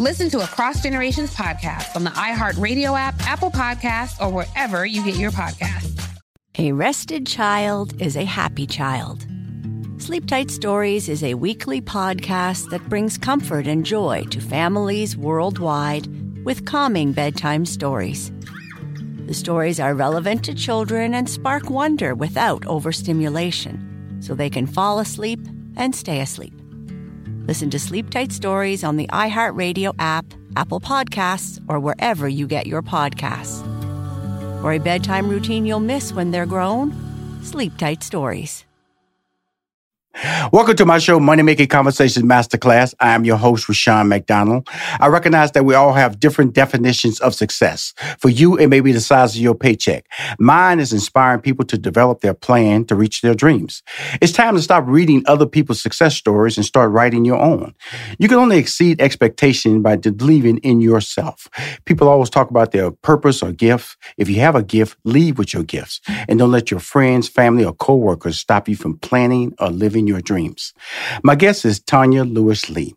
Listen to Across Generations podcast on the iHeartRadio app, Apple Podcasts, or wherever you get your podcasts. A rested child is a happy child. Sleep Tight Stories is a weekly podcast that brings comfort and joy to families worldwide with calming bedtime stories. The stories are relevant to children and spark wonder without overstimulation, so they can fall asleep and stay asleep. Listen to Sleep Tight Stories on the iHeartRadio app, Apple Podcasts, or wherever you get your podcasts. For a bedtime routine you'll miss when they're grown, Sleep Tight Stories. Welcome to my show, Money Making Conversations Masterclass. I am your host, Rushion McDonald. I recognize that we all have different definitions of success. For you, it may be the size of your paycheck. Mine is inspiring people to develop their plan to reach their dreams. It's time to stop reading other people's success stories and start writing your own. You can only exceed expectation by believing in yourself. People always talk about their purpose or gift. If you have a gift, lead with your gifts and don't let your friends, family, or coworkers stop you from planning or living your dreams. My guest is Tanya Lewis Lee.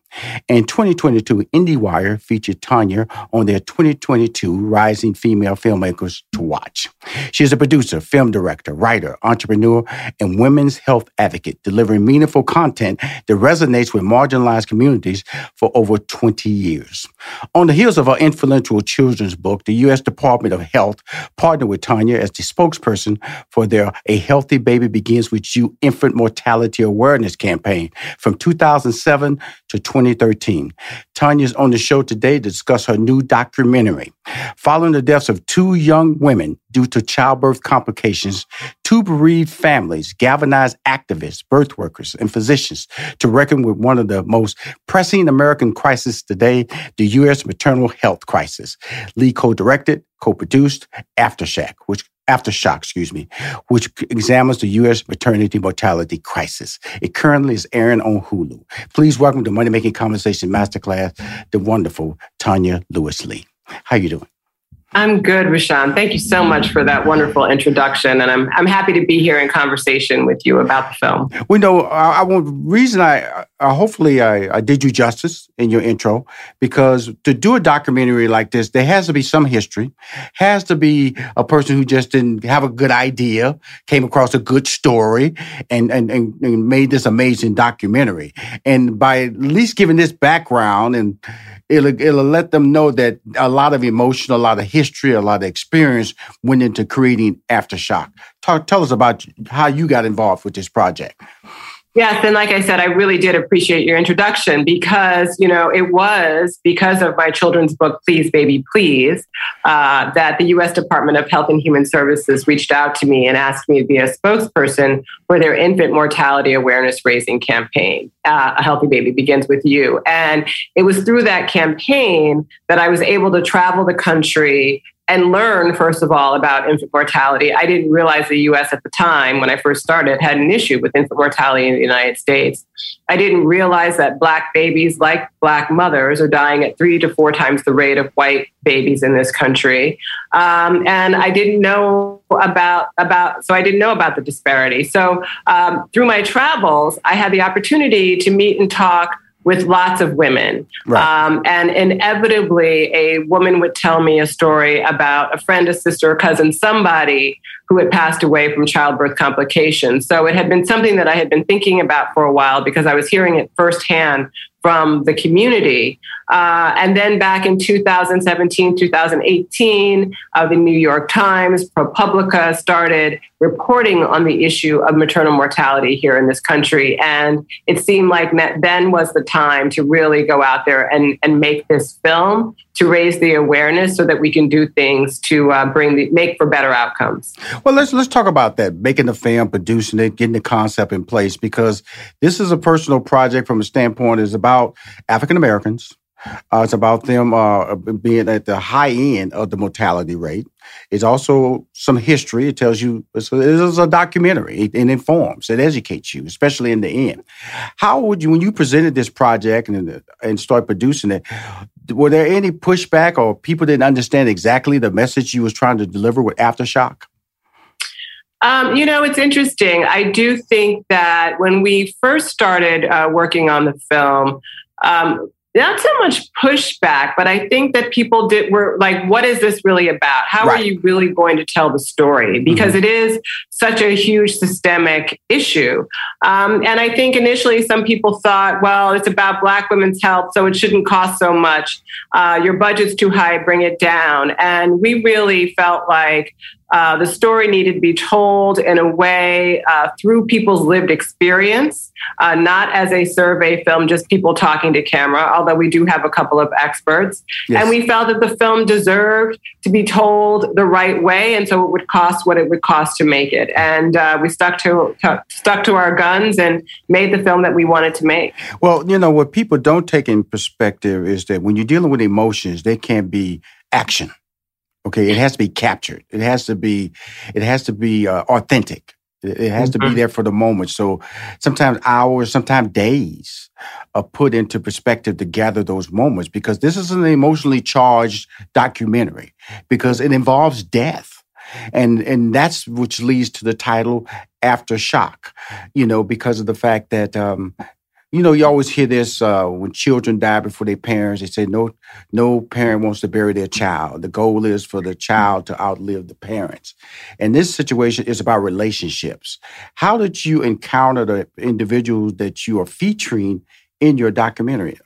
In 2022, IndieWire featured Tanya on their 2022 Rising Female Filmmakers to Watch. She is a producer, film director, writer, entrepreneur, and women's health advocate, delivering meaningful content that resonates with marginalized communities for over 20 years. On the heels of her influential children's book, the U.S. Department of Health partnered with Tanya as the spokesperson for their A Healthy Baby Begins With You infant mortality awareness campaign from 2007 to 20. 2013. Tanya's on the show today to discuss her new documentary. Following the deaths of two young women due to childbirth complications, two bereaved families galvanized activists, birth workers, and physicians to reckon with one of the most pressing American crises today, the U.S. maternal health crisis. Lee co-directed, co-produced Aftershock, which Aftershock, excuse me, which examines the U.S. maternity mortality crisis. It currently is airing on Hulu. Please welcome to Money Making Conversation Masterclass, the wonderful Tanya Lewis Lee. How are you doing? I'm good, Rushion. Thank you so much for that wonderful introduction, and I'm I'm happy to be here in conversation with you about the film. We know I, I reason I, I hopefully I, I, did you justice in your intro because to do a documentary like this, there has to be some history, has to be a person who just didn't have a good idea, came across a good story, and and, and, and made this amazing documentary. And by at least giving this background and it'll, it'll let them know that a lot of emotion, a lot of history, a lot of experience went into creating Aftershock. Talk, tell us about how you got involved with this project. Yes, and like I said, I really did appreciate your introduction because you know it was because of my children's book, Please Baby Please, uh, that the U.S. Department of Health and Human Services reached out to me and asked me to be a spokesperson for their infant mortality awareness raising campaign. Uh, a Healthy Baby Begins with You, and it was through that campaign that I was able to travel the country and learn, first of all, about infant mortality. I didn't realize the US at the time, when I first started, had an issue with infant mortality in the United States. I didn't realize that Black babies, like Black mothers, are dying at three to four times the rate of white babies in this country. Um, and I didn't know about, about, so I didn't know about the disparity. So um, through my travels, I had the opportunity to meet and talk with lots of women. Right. Um, and inevitably, a woman would tell me a story about a friend, a sister, a cousin, somebody who had passed away from childbirth complications. So it had been something that I had been thinking about for a while because I was hearing it firsthand from the community. Uh, and then back in 2017, 2018, uh, the New York Times, ProPublica started reporting on the issue of maternal mortality here in this country. And it seemed like then was the time to really go out there and, and make this film to raise the awareness so that we can do things to uh, bring the make for better outcomes. Well, let's let's talk about that. Making the film, producing it, getting the concept in place, because this is a personal project from a standpoint is about African Americans uh, it's about them uh, being at the high end of the mortality rate. It's also some history. It tells you it's a, a documentary. It, it, informs. It educates you, especially in the end. How would you, when you presented this project and and start producing it, were there any pushback or people didn't understand exactly the message you was trying to deliver with aftershock? Um, you know, it's interesting. I do think that when we first started uh, working on the film, um, not so much pushback, but I think that people did were like, what is this really about? How right. are you really going to tell the story? Because mm-hmm. it is such a huge systemic issue. Um, and I think initially some people thought, well, it's about Black women's health, so it shouldn't cost so much. Uh, your budget's too high, bring it down. And we really felt like uh, the story needed to be told in a way uh, through people's lived experience, uh, not as a survey film, just people talking to camera, although we do have a couple of experts. Yes. And we felt that the film deserved to be told the right way, and so it would cost what it would cost to make it. And uh, we stuck to, to, stuck to our guns and made the film that we wanted to make. Well, you know, what people don't take in perspective is that when you're dealing with emotions, they can't be action Okay, it has to be captured. It has to be, it has to be uh, authentic. It has to be mm-hmm. there for the moment. So sometimes hours, sometimes days are put into perspective to gather those moments because this is an emotionally charged documentary because it involves death. And and that's which leads to the title Aftershock, you know, because of the fact that um, you know, you always hear this uh, when children die before their parents. They say no, no parent wants to bury their child. The goal is for the child to outlive the parents. And this situation is about relationships. How did you encounter the individuals that you are featuring in your documentary?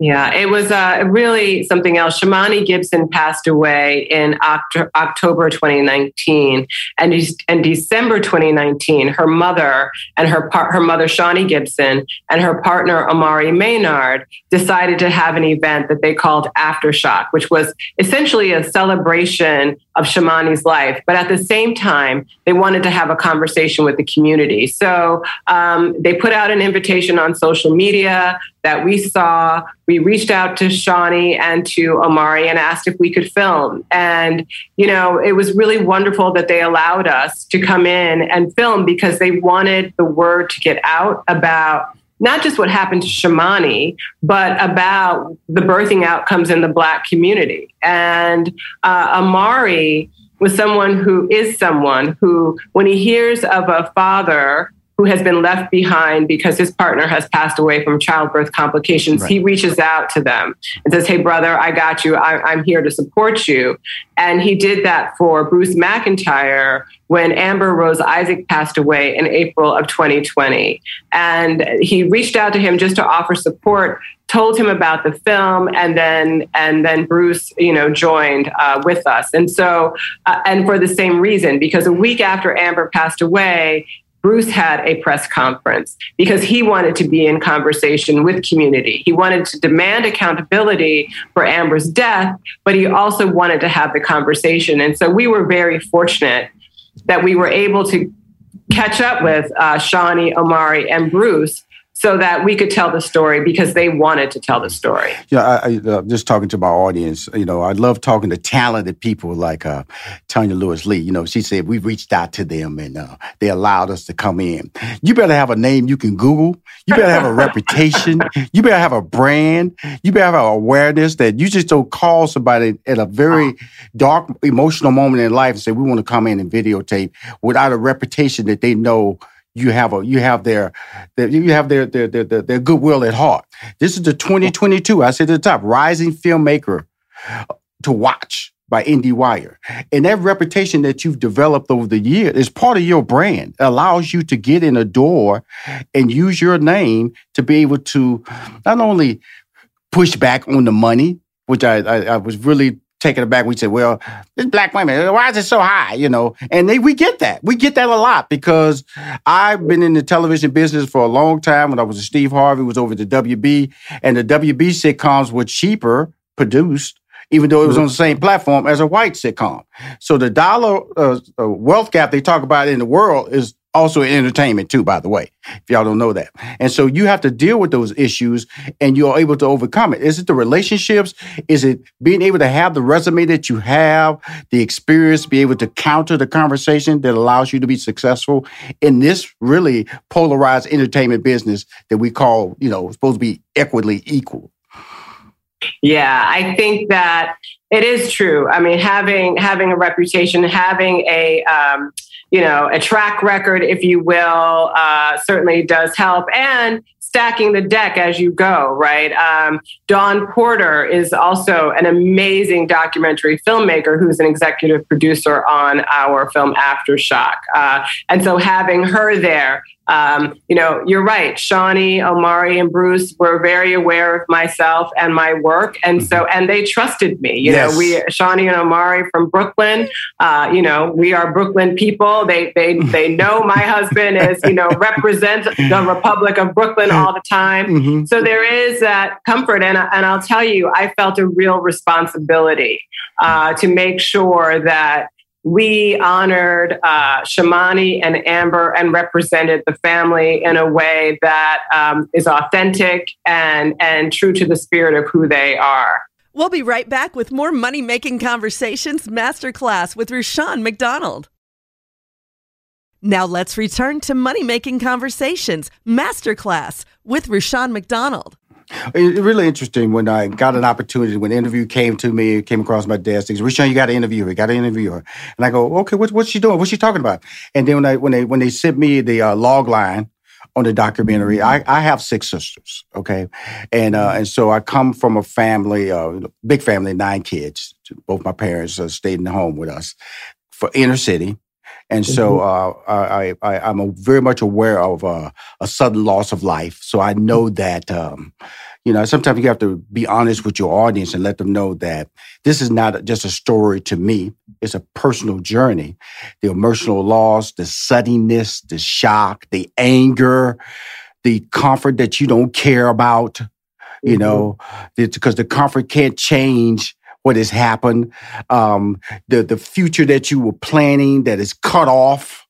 Yeah, it was uh, really something else. Shamony Gibson passed away in Oct- October 2019, and in December 2019, her mother and her par- her mother Shawnee Gibson and her partner Omari Maynard decided to have an event that they called Aftershock, which was essentially a celebration of Shamony's life, but at the same time, they wanted to have a conversation with the community. So um, they put out an invitation on social media that we saw. We reached out to Shawnee and to Omari and asked if we could film. And, you know, it was really wonderful that they allowed us to come in and film because they wanted the word to get out about not just what happened to Shamony, but about the birthing outcomes in the Black community. And uh, Omari was someone who is someone who, when he hears of a father who has been left behind because his partner has passed away from childbirth complications, right. he reaches out to them and says, Hey, brother, I got you. I, am here to support you. And he did that for Bruce McIntyre when Amber Rose Isaac passed away in April of 2020. And he reached out to him just to offer support told him about the film and then and then bruce you know joined uh, with us and so uh, and for the same reason because a week after amber passed away Bruce had a press conference because he wanted to be in conversation with community. He wanted to demand accountability for Amber's death, but he also wanted to have the conversation. And so we were very fortunate that we were able to catch up with uh, Shawnee, Omari, and Bruce so that we could tell the story because they wanted to tell the story. Yeah, I, I uh, just talking to my audience, you know, I love talking to talented people like uh, Tanya Lewis Lee. You know, she said we reached out to them and uh, they allowed us to come in. You better have a name you can Google. You better have a reputation. You better have a brand. You better have an awareness that you just don't call somebody at a very dark, emotional moment in life and say we want to come in and videotape without a reputation that they know you have a you have their, their you have their their, their their goodwill at heart. This is the 2022. I said at the top, rising filmmaker uh, to watch. by IndieWire. And that reputation that you've developed over the years is part of your brand. It allows you to get in a door and use your name to be able to not only push back on the money, which I, I, I was really taken aback. We said, well, this black women, why is it so high? You know, and they, we get that. We get that a lot because I've been in the television business for a long time. When I was with Steve Harvey, was over at the WB, and the WB sitcoms were cheaper produced even though it was on the same platform as a white sitcom. So the dollar uh, uh, wealth gap they talk about in the world is also in entertainment too, by the way, if y'all don't know that. And so you have to deal with those issues and you're able to overcome it. Is it the relationships? Is it being able to have the resume that you have, the experience, be able to counter the conversation that allows you to be successful in this really polarized entertainment business that we call, you know, supposed to be equitably equal? Yeah, I think that it is true. I mean, having having a reputation, having a um, you know a track record, if you will, uh, certainly does help. And stacking the deck as you go, right? Um, Dawn Porter is also an amazing documentary filmmaker who's an executive producer on our film Aftershock. Uh, and so having her there um, you know, you're right. Shawnee, Omari, and Bruce were very aware of myself and my work, and so mm-hmm. and they trusted me. You yes. know, we Shawnee and Omari from Brooklyn. Uh, you know, we are Brooklyn people. They they they know my husband is you know represents the Republic of Brooklyn all the time. Mm-hmm. So there is that comfort, and and I'll tell you, I felt a real responsibility uh, to make sure that we honored uh, Shamony and Amber and represented the family in a way that um, is authentic and, and true to the spirit of who they are. We'll be right back with more Money Making Conversations Masterclass with Rushion McDonald. Now let's return to Money Making Conversations Masterclass with Rushion McDonald. It's really interesting when I got an opportunity, when the interview came to me, came across my desk, they said, you got to interview her, got to interview her. And I go, okay, what, what's she doing? What's she talking about? And then when, I, when, they, when they sent me the uh, log line on the documentary, I, I have six sisters, okay? And, uh, and so I come from a family, uh, big family, nine kids. Both my parents uh, stayed in the home with us for inner city. And so mm-hmm. uh, I, I, am very much aware of uh, a sudden loss of life. So I know that, um, you know, sometimes you have to be honest with your audience and let them know that this is not just a story to me. It's a personal journey. The emotional loss, the suddenness, the shock, the anger, the comfort that you don't care about, you mm-hmm. know, because the comfort can't change what has happened, um, the the future that you were planning that is cut off.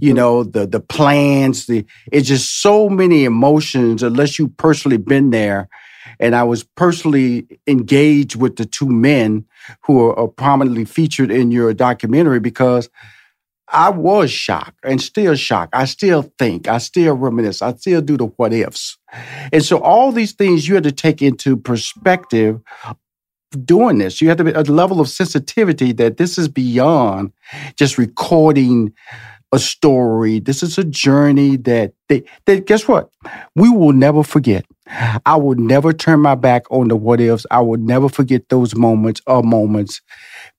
You know the the plans. The it's just so many emotions. Unless you personally been there, and I was personally engaged with the two men who are, are prominently featured in your documentary because I was shocked and still shocked. I still think, I still reminisce, I still do the what ifs. And so all these things you had to take into perspective doing this. You have to be a level of sensitivity that this is beyond just recording a story. This is a journey that they, that guess what? We will never forget. I will never turn my back on the what ifs. I will never forget those moments or moments.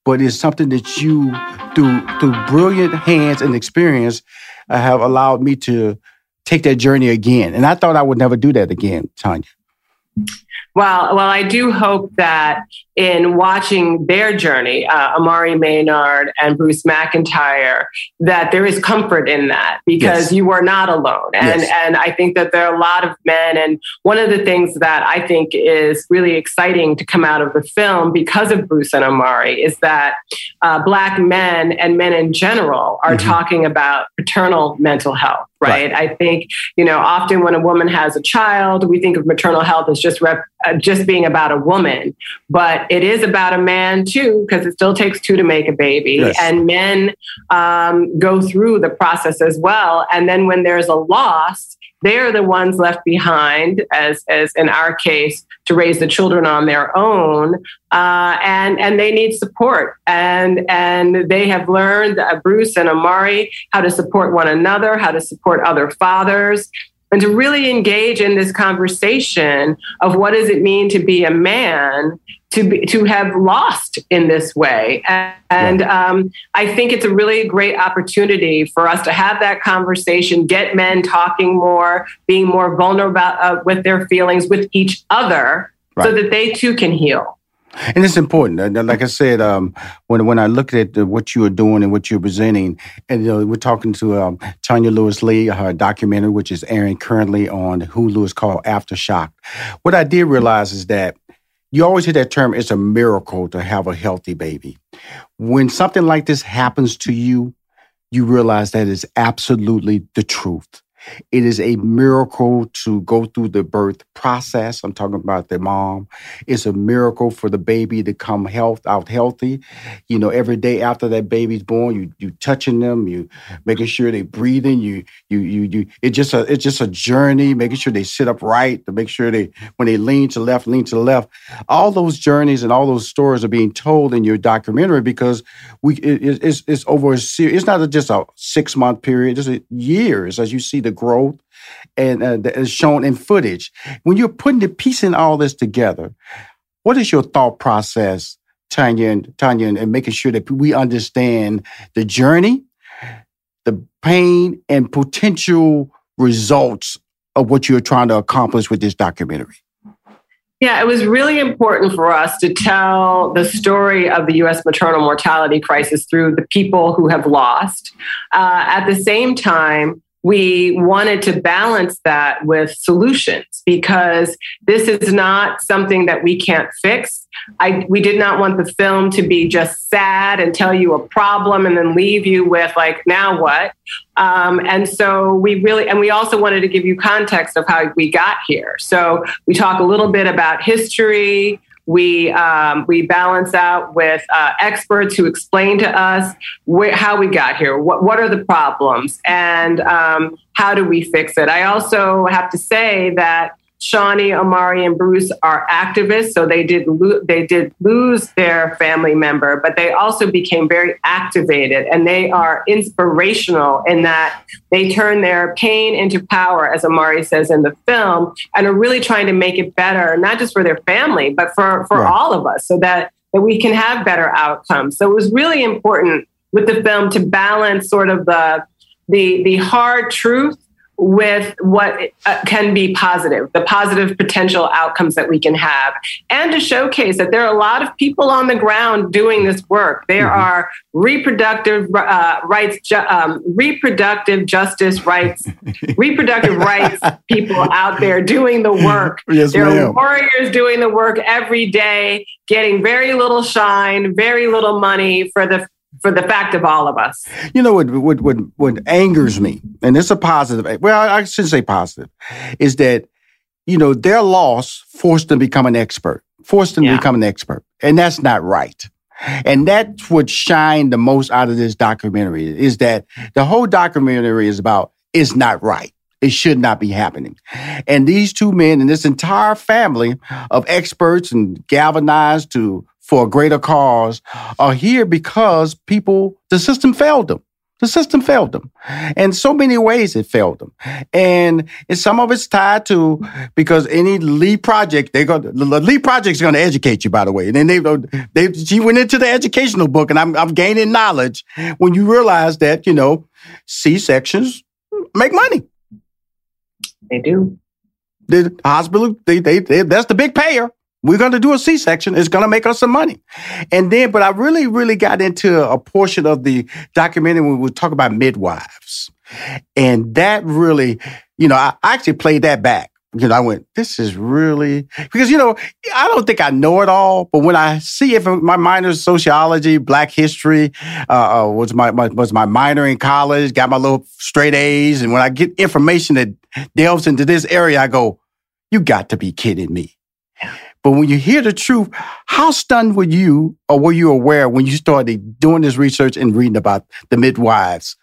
But it's something that you, through through brilliant hands and experience, uh, have allowed me to take that journey again. And I thought I would never do that again, Tanya. Well, well, I do hope that in watching their journey, uh, Omari Maynard and Bruce McIntyre, that there is comfort in that because yes. you are not alone. And, yes. and I think that there are a lot of men. And one of the things that I think is really exciting to come out of the film because of Bruce and Omari is that uh, Black men and men in general are mm-hmm. talking about paternal mental health. Right? right? I think, you know, often when a woman has a child, we think of maternal health as just rep- uh, just being about a woman. But it is about a man too, because it still takes two to make a baby. Yes. And men um, go through the process as well. And then when there's a loss, they're the ones left behind, as, as in our case, to raise the children on their own. Uh, and, and they need support. And, and they have learned, uh, Bruce and Omari, how to support one another, how to support other fathers and to really engage in this conversation of what does it mean to be a man to be, to have lost in this way. And, and um, i think it's a really great opportunity for us to have that conversation get men talking more being more vulnerable uh, with their feelings with each other right. so that they too can heal and it's important. Like I said, um, when when I look at what you are doing and what you're presenting, and you know, we're talking to um, Tanya Lewis Lee, her documentary, which is airing currently on Hulu, is called Aftershock. What I did realize is that you always hear that term, it's a miracle to have a healthy baby. When something like this happens to you, you realize that is absolutely the truth. It is a miracle to go through the birth process. I'm talking about the mom. It's a miracle for the baby to come health out healthy. You know, every day after that baby's born, you you touching them, you making sure they're breathing. You you you you. It's just a it's just a journey. Making sure they sit up right to make sure they when they lean to left, lean to left. All those journeys and all those stories are being told in your documentary because we it, it's it's over a series. It's not just a six month period. It's years as you see the growth and uh, that is shown in footage. When you're putting the piecing all this together, what is your thought process, Tanya and Tanya, and making sure that we understand the journey, the pain, and potential results of what you're trying to accomplish with this documentary? Yeah, it was really important for us to tell the story of the US maternal mortality crisis through the people who have lost. Uh, at the same time, we wanted to balance that with solutions because this is not something that we can't fix. I, we did not want the film to be just sad and tell you a problem and then leave you with like, now what? Um, and so we really, and we also wanted to give you context of how we got here. So we talk a little bit about history. We um, we balance out with uh, experts who explain to us wh- how we got here. What what are the problems and um, how do we fix it? I also have to say that Shawnee, Omari, and Bruce are activists, so they did lo- they did lose their family member, but they also became very activated, and they are inspirational in that they turn their pain into power, as Omari says in the film, and are really trying to make it better, not just for their family, but for for right. all of us, so that that we can have better outcomes. So it was really important with the film to balance sort of the the the hard truth with what uh, can be positive, the positive potential outcomes that we can have, and to showcase that there are a lot of people on the ground doing this work. There mm-hmm. are reproductive uh, rights, ju- um, reproductive justice rights, reproductive rights people out there doing the work. Yes, there are warriors doing the work every day, getting very little shine, very little money for the for the fact of all of us. You know what what what, what angers me, and it's a positive. Well, I shouldn't say positive, is that you know their loss forced them to become an expert, forced them yeah. to become an expert, and that's not right. And that's what shined the most out of this documentary is that the whole documentary is about it's not right. It should not be happening. And these two men and this entire family of experts and galvanized to for a greater cause are here because people, the system failed them. The system failed them. And so many ways it failed them. And, some of it's tied to because any lead project, they go, the lead project is going to educate you, by the way. And then they, they, she went into the educational book and I'm, I'm gaining knowledge when you realize that, you know, C-sections make money. They do. The hospital, they, they, they, that's the big payer. We're going to do a C section. It's going to make us some money. And then, but I really, really got into a portion of the documentary when we talk about midwives. And that really, you know, I actually played that back. You know, I went, this is really, because, you know, I don't think I know it all, but when I see from my minor is sociology, black history, uh, uh, was my, my, was my minor in college, got my little straight A's. And when I get information that delves into this area, I go, you got to be kidding me. But when you hear the truth, how stunned were you or were you aware when you started doing this research and reading about the midwives?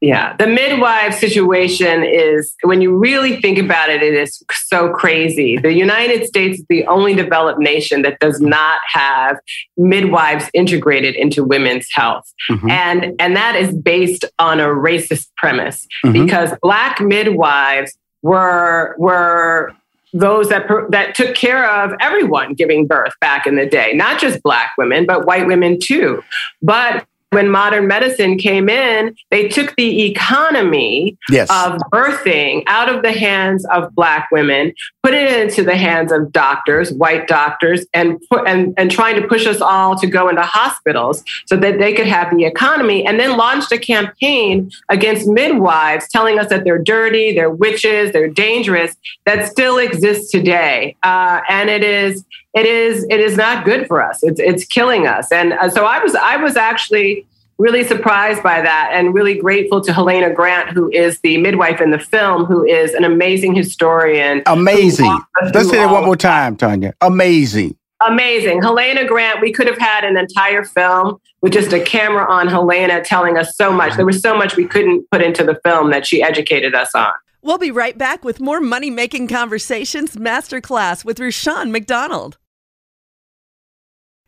Yeah, the midwife situation is, when you really think about it, it is so crazy. The United States is the only developed nation that does not have midwives integrated into women's health. Mm-hmm. And, and that is based on a racist premise mm-hmm. because Black midwives were were those that that took care of everyone giving birth back in the day, not just black women, but white women too. But when modern medicine came in, they took the economy yes. of birthing out of the hands of black women, put it into the hands of doctors, white doctors, and put, and, and trying to push us all to go into hospitals so that they could have the economy, and then launched a campaign against midwives, telling us that they're dirty, they're witches, they're dangerous. That still exists today, uh, and it is it is it is not good for us. It's it's killing us. And uh, so I was I was actually really surprised by that and really grateful to Helena Grant, who is the midwife in the film, who is an amazing historian. Amazing. Let's say it one more time, Tanya. Amazing. Amazing. Helena Grant, we could have had an entire film with just a camera on Helena telling us so much. There was so much we couldn't put into the film that she educated us on. We'll be right back with more Money Making Conversations Masterclass with Rushion McDonald.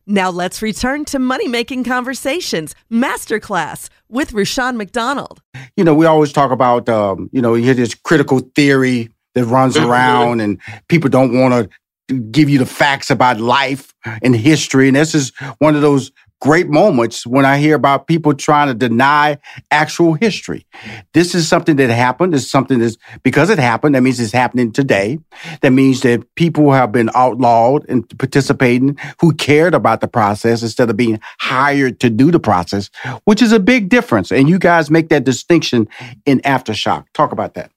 Now let's return to Money Making Conversations Masterclass with Rushion McDonald. You know, we always talk about, um, you know, you hear this critical theory that runs around and people don't want to give you the facts about life and history. And this is one of those great moments when I hear about people trying to deny actual history. This is something that happened. It's something that's because it happened. That means it's happening today. That means that people have been outlawed and participating who cared about the process instead of being hired to do the process, which is a big difference. And you guys make that distinction in Aftershock. Talk about that.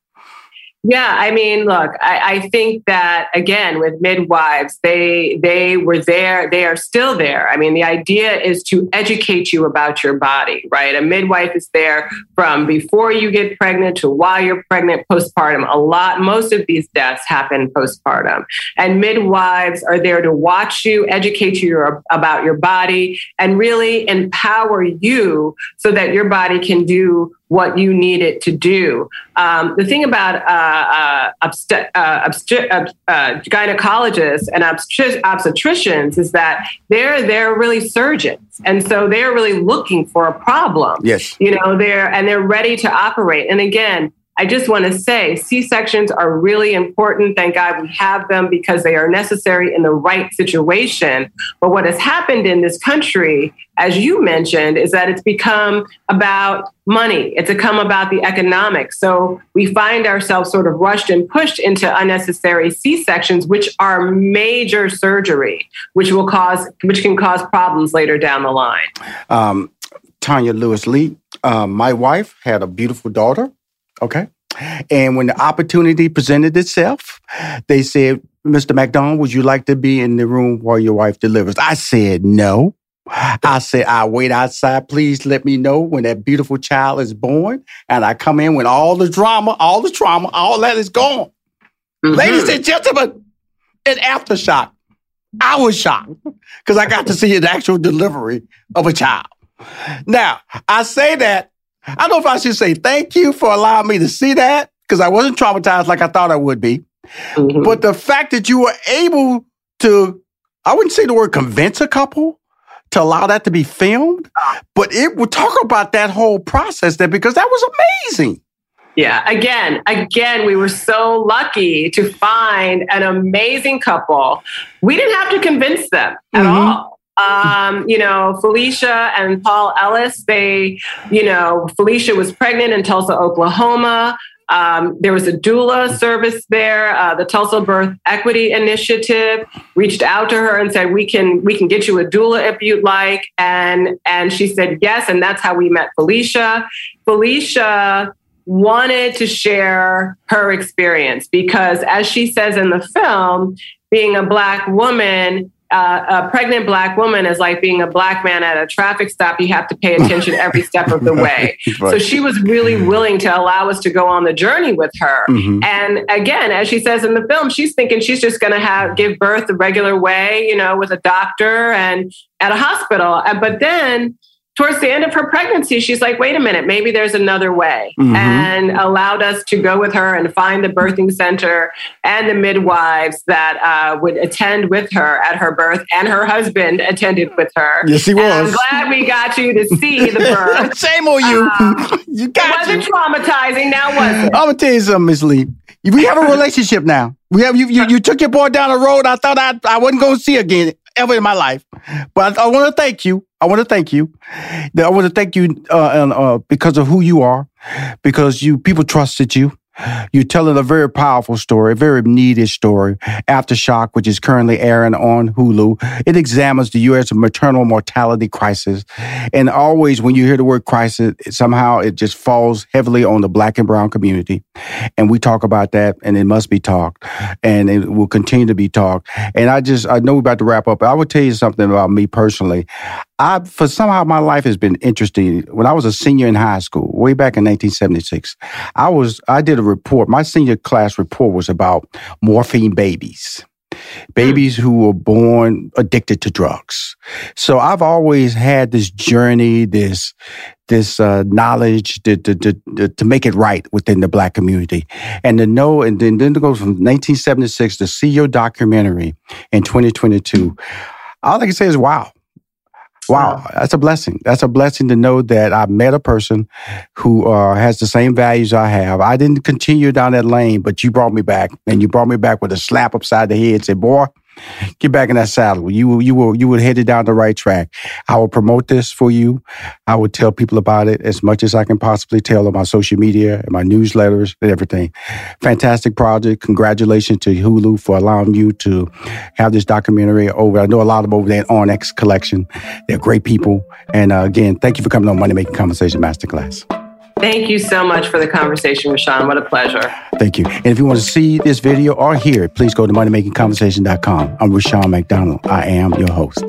Yeah, I mean, look, I, I, think that again with midwives, they they were there, they are still there. I mean, the idea is to educate you about your body, right? A midwife is there from before you get pregnant to while you're pregnant, postpartum. A lot, most of these deaths happen postpartum, and midwives are there to watch you, educate you about your body, and really empower you so that your body can do what you need it to do. Um, the thing about uh, uh, obst- uh, obst- uh, gynecologists and obst- obstetricians is that they're they're really surgeons, and so they're really looking for a problem. Yes, you know they're and they're ready to operate. And again, I just want to say C sections are really important. Thank God we have them because they are necessary in the right situation. But what has happened in this country, as you mentioned, is that it's become about money, it's become about the economics. So we find ourselves sort of rushed and pushed into unnecessary C sections, which are major surgery, which will cause, which can cause problems later down the line. Um, Tanya Lewis Lee, uh, my wife had a beautiful daughter Okay. And when the opportunity presented itself, they said, Mr. McDonald, would you like to be in the room while your wife delivers? I said, no. I said, I'll wait outside. Please let me know when that beautiful child is born. And I come in when all the drama, all the trauma, all that is gone. Mm-hmm. Ladies and gentlemen, in Aftershock, I was shocked because I got to see an actual delivery of a child. Now, I say that I don't know if I should say thank you for allowing me to see that because I wasn't traumatized like I thought I would be. Mm-hmm. But the fact that you were able to, I wouldn't say the word convince a couple to allow that to be filmed, but it would talk about that whole process there because that was amazing. Yeah, again, again, we were so lucky to find an amazing couple. We didn't have to convince them at mm-hmm. all. Um, you know, Felicia and Paul Ellis, they, you know, Felicia was pregnant in Tulsa, Oklahoma. Um, there was a doula service there. Uh, the Tulsa Birth Equity Initiative reached out to her and said, "We can we can get you a doula if you'd like." And and she said yes, and that's how we met Felicia. Felicia wanted to share her experience because, as she says in the film, being a black woman uh, a pregnant black woman is like being a black man at a traffic stop. You have to pay attention every step of the way. right. So she was really willing to allow us to go on the journey with her. Mm-hmm. And again, as she says in the film, she's thinking she's just going to have give birth the regular way, you know, with a doctor and at a hospital. But then towards the end of her pregnancy, she's like, wait a minute, maybe there's another way, mm-hmm. and allowed us to go with her and find the birthing center and the midwives that uh, would attend with her at her birth, and her husband attended with her. Yes, he was. And I'm glad we got you to see the birth. Shame on you. Um, you got It wasn't you. traumatizing, now was it? I'm going to tell you something, Miss Lee. We have a relationship now. We have you. You, you took your boy down the road. I thought I I wasn't going to see again ever in my life. But I, I want to thank you. I want to thank you. I want to thank you uh, uh, because of who you are, because you people trusted you. You're telling a very powerful story, a very needed story. Aftershock, which is currently airing on Hulu, it examines the U.S. maternal mortality crisis. And always, when you hear the word crisis, somehow it just falls heavily on the black and brown community. And we talk about that, and it must be talked, and it will continue to be talked. And I just, I know we're about to wrap up, I would tell you something about me personally. I, for somehow my life has been interesting. When I was a senior in high school, way back in 1976, I was, I did a report. My senior class report was about morphine babies babies who were born addicted to drugs. So I've always had this journey, this this uh, knowledge to, to, to, to, make it right within the black community. And to know, and then, then to go from 1976 to see your documentary in 2022, all I can say is wow. Wow, that's a blessing. That's a blessing to know that I met a person who uh, has the same values I have. I didn't continue down that lane, but you brought me back, and you brought me back with a slap upside the head. and Said, "Boy, get back in that saddle. You you will you will headed down the right track. I will promote this for you. I will tell people about it as much as I can possibly tell on my social media and my newsletters and everything. Fantastic project. Congratulations to Hulu for allowing you to have this documentary over. I know a lot of them over there Onyx Collective. They're great people. And uh, again, thank you for coming on Money Making Conversation Masterclass. Thank you so much for the conversation, Rushion. What a pleasure. Thank you. And if you want to see this video or hear it, please go to moneymakingconversation.com. I'm Rushion McDonald. I am your host.